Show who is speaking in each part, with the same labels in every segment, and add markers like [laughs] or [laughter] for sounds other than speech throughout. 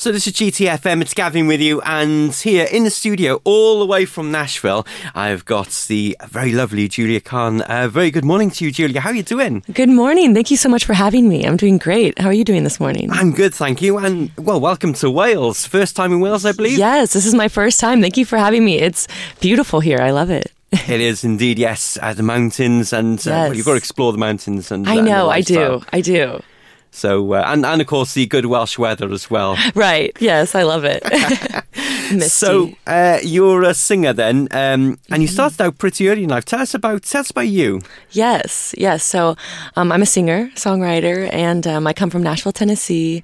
Speaker 1: So this is GTFM, it's Gavin with you, and here in the studio, all the way from Nashville, I've got the very lovely Julia Khan. Uh, very good morning to you, Julia. How are you doing?
Speaker 2: Good morning. Thank you so much for having me. I'm doing great. How are you doing this morning?
Speaker 1: I'm good, thank you. And well, welcome to Wales. First time in Wales, I believe.
Speaker 2: Yes, this is my first time. Thank you for having me. It's beautiful here. I love it. [laughs]
Speaker 1: it is indeed, yes. Uh, the mountains, and uh, yes. well, you've got to explore the mountains. And
Speaker 2: I know, I do, I do.
Speaker 1: So, uh, and, and of course, the good Welsh weather as well. [laughs]
Speaker 2: Right. Yes, I love it. [laughs]
Speaker 1: so, uh, you're a singer then, um, and you mm-hmm. started out pretty early in life. Tell us about tell us about you.
Speaker 2: Yes, yes. So, um, I'm a singer, songwriter, and um, I come from Nashville, Tennessee.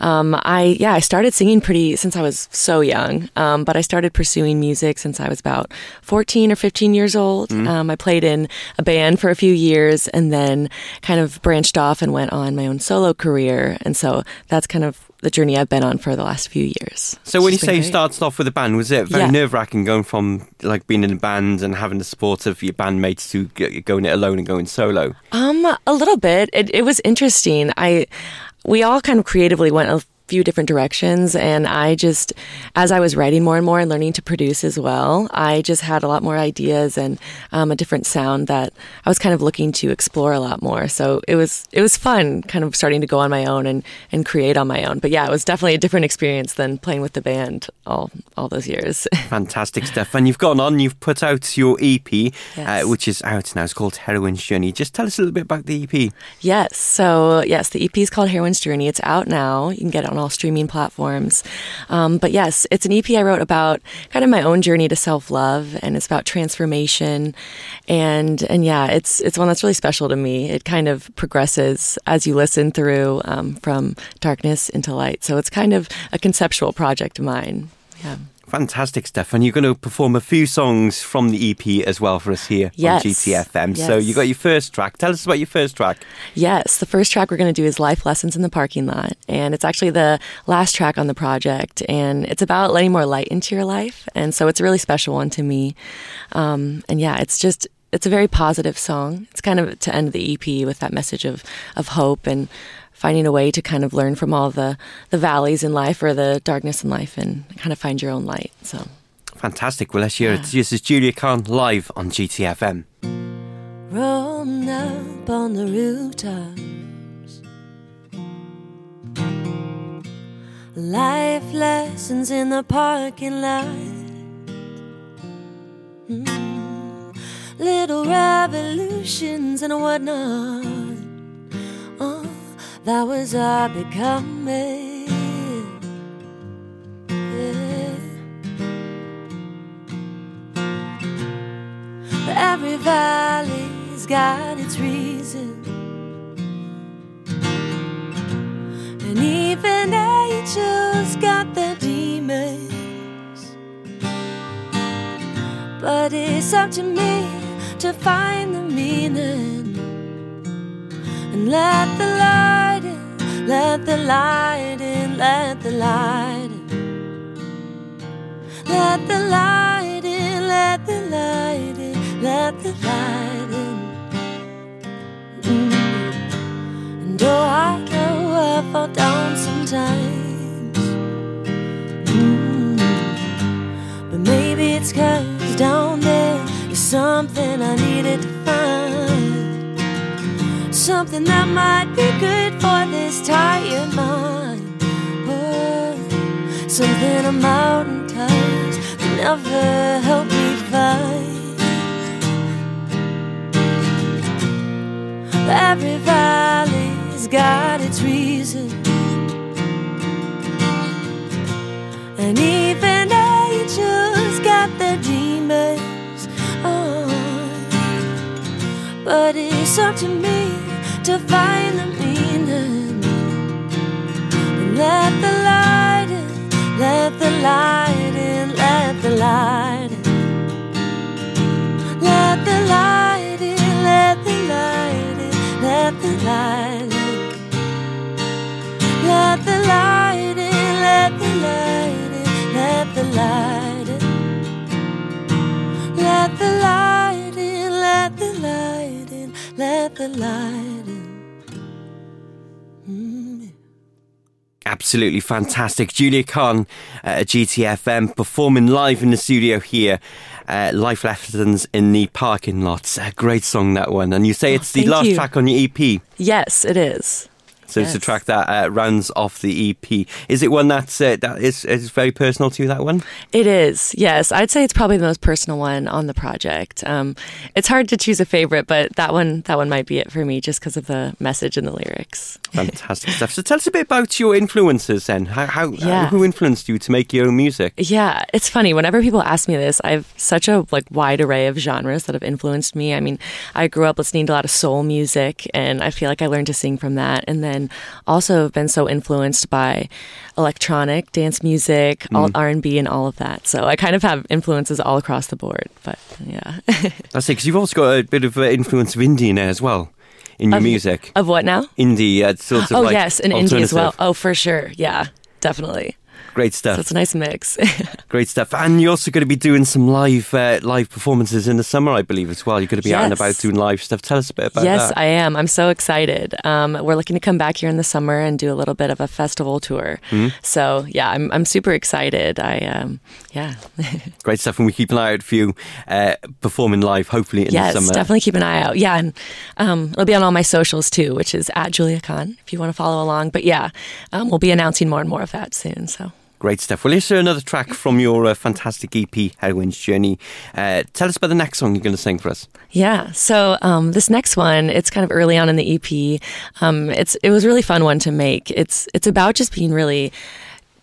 Speaker 2: Um, I yeah, I started singing pretty since I was so young, um, but I started pursuing music since I was about 14 or 15 years old. Mm. I played in a band for a few years, and then kind of branched off and went on my own solo career. And so that's kind of the journey I've been on for the last few years.
Speaker 1: So when you say great. you started off with a band, was it very yeah. nerve wracking going from like being in a band and having the support of your bandmates to going it alone and going solo?
Speaker 2: Um, a little bit. It, it was interesting. I we all kind of creatively went a few different directions. And I just, as I was writing more and more and learning to produce as well, I just had a lot more ideas and um, a different sound that I was kind of looking to explore a lot more. So it was it was fun, kind of starting to go on my own and and create on my own. But yeah, it was definitely a different experience than playing with the band all all those years. [laughs]
Speaker 1: Fantastic stuff. And you've gone on, you've put out your EP, uh, yes. uh, which is out now. It's called Heroine's Journey. Just tell us a little bit about the EP.
Speaker 2: Yes. So yes, the EP is called Heroine's Journey. It's out now. You can get it on all streaming platforms. Um, but yes, it's an EP I wrote about kind of my own journey to self love, and it's about transformation. And and yeah, it's it's one that's really special to me. It kind of progresses as you listen through um, from darkness into light. So it's kind of a conceptual project of mine. Yeah.
Speaker 1: Fantastic, Stefan. You're going to perform a few songs from the EP as well for us here yes. on GTFM. Yes. So you got your first track. Tell us about your first track.
Speaker 2: Yes, the first track we're going to do is Life Lessons in the Parking Lot. And it's actually the last track on the project. And it's about letting more light into your life. And so it's a really special one to me. Um, and yeah, it's just, it's a very positive song. It's kind of to end the EP with that message of, of hope and finding a way to kind of learn from all the, the valleys in life or the darkness in life and kind of find your own light. So
Speaker 1: fantastic. Well, let's hear yeah. it. This is Julia Khan live on GTFM.
Speaker 3: Rolling up on the rooftops. Life lessons in the parking lot. Mm. Little revolutions and whatnot that was our becoming. Yeah. Every valley's got its reason, and even angels got their demons. But it's up to me to find the meaning and let the. Let the light in, let the light in. Let the light in, let the light in, let the light in. Mm. And oh, I know I fall down sometimes. Mm. But maybe it's cause down there is something I needed to. Something that might be good for this tired mind. Oh, something a mountain ties that never help me find. Every valley's got its reason, and even angels got their demons. Oh, but it's up to me to find the meaning. Let the light in, let the light in, let the light
Speaker 1: absolutely fantastic. Julia Khan uh, at GTFM performing live in the studio here. Uh, Life Lessons in the Parking Lot. A great song, that one. And you say
Speaker 2: Oh,
Speaker 1: it's the last
Speaker 2: you.
Speaker 1: track on your EP.
Speaker 2: Yes, it is.
Speaker 1: So it's a track that uh, rounds off the EP. Is it one that's, uh, that is, is very personal to you, that one?
Speaker 2: It is, yes. I'd say it's probably the most personal one on the project. Um, it's hard to choose a favorite, but that one, that one might be it for me, just because of the message and the lyrics. [laughs]
Speaker 1: Fantastic stuff. So tell us a bit about your influences then. How, how
Speaker 2: Yeah.
Speaker 1: who influenced you to make your own music?
Speaker 2: Yeah, it's funny. Whenever people ask me this, I've such a like wide array of genres that have influenced me. I mean, I grew up listening to a lot of soul music, and I feel like I learned to sing from that. And then also have been so influenced by electronic dance music, alt R and B, and all of that. So I kind of have influences all across the board. But yeah, [laughs]
Speaker 1: That's it, because you've also got a bit of uh, influence of indie in there as well in your
Speaker 2: Of-
Speaker 1: music.
Speaker 2: of what now?
Speaker 1: Indie, uh, sort of
Speaker 2: Oh
Speaker 1: like
Speaker 2: yes, in India as well. Oh, for sure. Yeah, definitely.
Speaker 1: Great
Speaker 2: So
Speaker 1: stuff.
Speaker 2: it's a nice mix. [laughs]
Speaker 1: Great stuff. And you're also going to be doing some live uh, live performances in the summer, I believe, as well. You're going to be out and about doing live stuff. Tell us a bit about that.
Speaker 2: yes,
Speaker 1: that.
Speaker 2: I am. I'm so excited. Um, we're looking to come back here in the summer and do a little bit of a festival tour.
Speaker 1: Hmm?
Speaker 2: So yeah, I'm I'm super excited. I um, yeah, [laughs]
Speaker 1: Great stuff. And we keep an eye out for you uh, performing live, hopefully in
Speaker 2: yes,
Speaker 1: the summer.
Speaker 2: Yes, definitely keep an eye out. Yeah, and um, it'll be on all my socials too, which is at Julia Khan if you want to follow along. But yeah, um, we'll be announcing more and more of that soon. So.
Speaker 1: Great stuff. Well, here's another track from your uh, fantastic EP, Heroine's Journey. Uh, tell us about the next song you're going to sing for us.
Speaker 2: Yeah. So um, this next one, it's kind of early on in the EP. Um, it's it was a really fun one to make. It's it's about just being really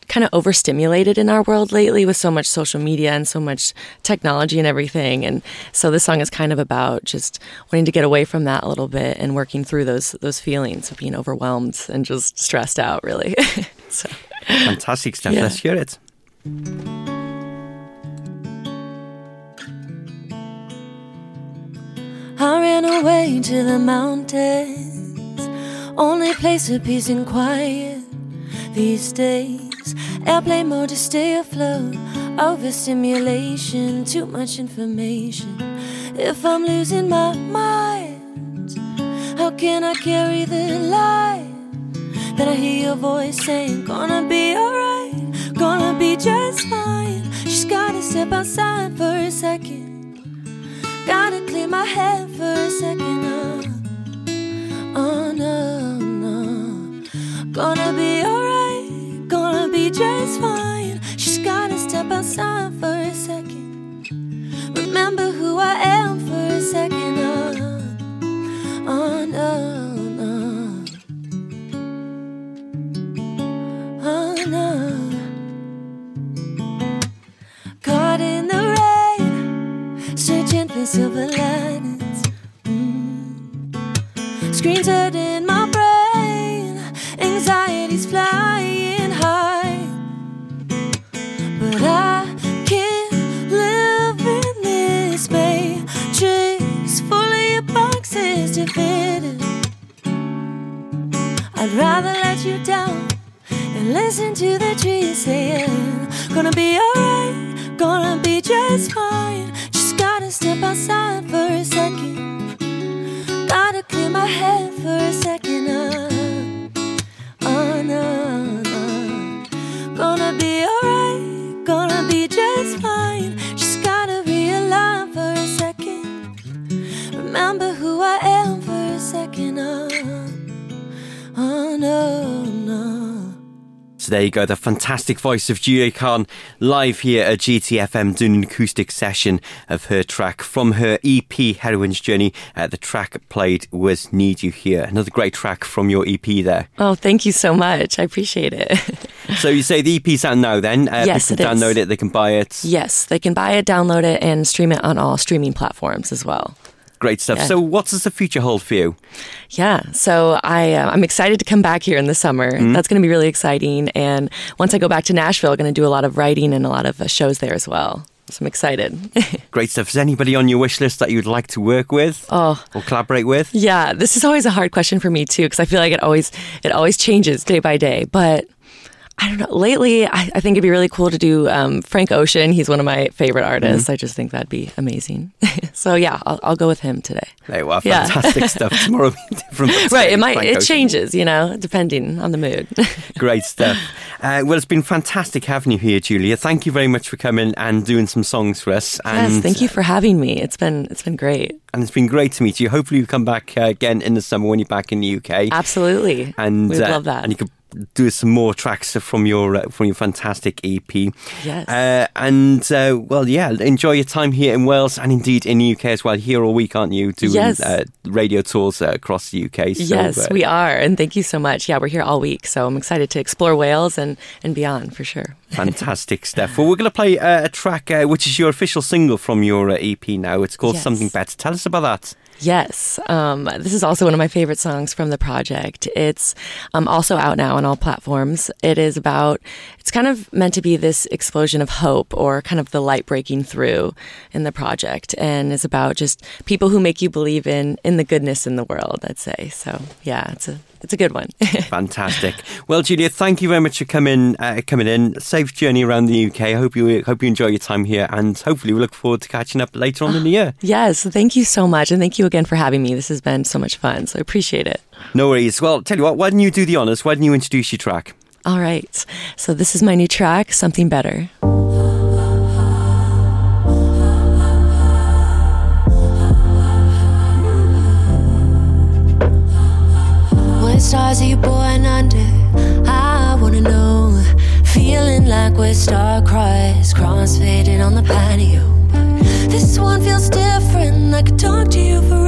Speaker 2: kind of overstimulated in our world lately with so much social media and so much technology and everything. And so this song is kind of about just wanting to get away from that a little bit and working through those those feelings of being overwhelmed and just stressed out, really. [laughs] so
Speaker 1: Fantastic stuff.
Speaker 2: Yeah.
Speaker 1: Let's hear it.
Speaker 3: I ran away to the mountains, only place of peace and quiet these days. Airplane mode to stay afloat, overstimulation, too much information. If I'm losing my mind, how can I carry the light? Then I hear your voice saying, Gonna be alright, gonna be just fine. Just gotta step outside for a second. Gotta clear my head for a second. Oh, oh no, no. Gonna be alright, gonna be just fine. Just gotta step outside for a second. Remember who I am for a second. Oh, oh no.
Speaker 1: There you go, the fantastic voice of Julia Khan live here at GTFM doing an acoustic session of her track from her EP Heroine's Journey. Uh, the track played was Need You Here. Another great track from your EP there.
Speaker 2: oh, thank you so much. I appreciate it. [laughs]
Speaker 1: So you say the EP's out now then? Uh,
Speaker 2: Yes,
Speaker 1: people
Speaker 2: it
Speaker 1: can
Speaker 2: is.
Speaker 1: download it, they can buy it.
Speaker 2: yes, they can buy it, download it, and stream it on all streaming platforms as well.
Speaker 1: Great stuff.
Speaker 2: Yeah.
Speaker 1: So what does the future hold for you?
Speaker 2: Yeah, so I uh, I'm excited to come back here in the summer. That's going to be really exciting. And once I go back to Nashville, I'm going to do a lot of writing and a lot of uh, shows there as well. So I'm excited. [laughs]
Speaker 1: Great stuff. Is anybody on your wish list that you'd like to work with
Speaker 2: oh,
Speaker 1: or collaborate with?
Speaker 2: yeah, this is always a hard question for me too because I feel like it always it always changes day by day. But I don't know. Lately, I, I think it'd be really cool to do um, Frank Ocean. He's one of my favorite artists. I just think that'd be amazing. [laughs] so yeah, I'll, I'll go with him today.
Speaker 1: You are.
Speaker 2: Yeah.
Speaker 1: Fantastic [laughs] stuff. Tomorrow will be [laughs] different.
Speaker 2: Right. It might.
Speaker 1: Frank
Speaker 2: It
Speaker 1: Ocean.
Speaker 2: changes, you know, depending on the mood.
Speaker 1: Great stuff. Uh, well, it's been fantastic having you here, Julia. Thank you very much for coming and doing some songs for us. And,
Speaker 2: yes. Thank you for having me. It's been it's been great.
Speaker 1: And it's been great to meet you. Hopefully, you come back uh, again in the summer when you're back in the UK.
Speaker 2: Absolutely.
Speaker 1: and
Speaker 2: We'd
Speaker 1: uh,
Speaker 2: love that.
Speaker 1: And you could do some more tracks from your uh, from your fantastic EP.
Speaker 2: Yes.
Speaker 1: Uh, and uh, well, yeah, enjoy your time here in Wales and indeed in the UK as well. Here all week, aren't you? Doing
Speaker 2: Yes.
Speaker 1: uh, radio tours uh, across the UK. So,
Speaker 2: yes,
Speaker 1: uh,
Speaker 2: we are, and thank you so much. Yeah, we're here all week, so I'm excited to explore Wales and and beyond for sure.
Speaker 1: Fantastic stuff. Well, we're going to play uh, a track uh, which is your official single from your uh, EP now. It's called
Speaker 2: Yes.
Speaker 1: Something Better. Tell us about that.
Speaker 2: Yes, um, this is also one of my favorite songs from the project. It's um, also out now on all platforms. It is about, it's kind of meant to be this explosion of hope or kind of the light breaking through in the project. And it's about just people who make you believe in, in the goodness in the world, I'd say. So yeah, it's a, it's a good one. [laughs]
Speaker 1: Fantastic. Well, Julia, thank you very much for coming uh, coming in. Safe journey around the UK. I hope you hope you enjoy your time here, and hopefully we look forward to catching up later on in the year. [gasps]
Speaker 2: yes, thank you so much. And thank you again for having me. This has been so much fun. So I appreciate it.
Speaker 1: No worries. Well, tell you what, why don't you do the honours? Why don't you introduce your track?
Speaker 2: All right. So this is my new track, Something Better.
Speaker 3: You born under? I wanna know. Feeling like we're star-crossed, cross-faded on the patio. But this one feels different. I could talk to you forever.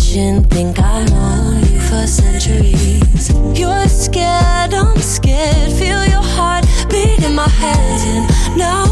Speaker 3: vision, think I know you for centuries. You're scared, I'm scared. Feel your heart beat in my head, and now